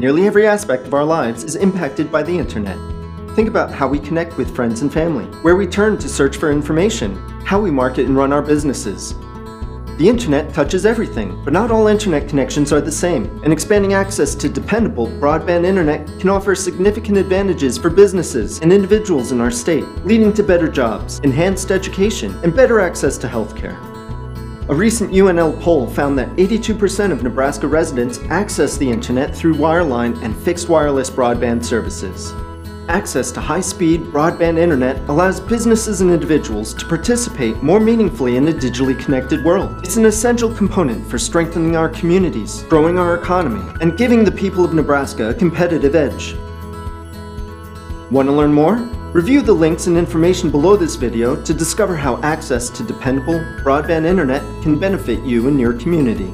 Nearly every aspect of our lives is impacted by the internet. Think about how we connect with friends and family, where we turn to search for information, how we market and run our businesses. The internet touches everything, but not all internet connections are the same, and expanding access to dependable broadband internet can offer significant advantages for businesses and individuals in our state, leading to better jobs, enhanced education, and better access to healthcare. A recent UNL poll found that 82% of Nebraska residents access the internet through wireline and fixed wireless broadband services. Access to high-speed broadband internet allows businesses and individuals to participate more meaningfully in a digitally connected world. It's an essential component for strengthening our communities, growing our economy, and giving the people of Nebraska a competitive edge. Want to learn more? Review the links and information below this video to discover how access to dependable broadband internet can benefit you and your community.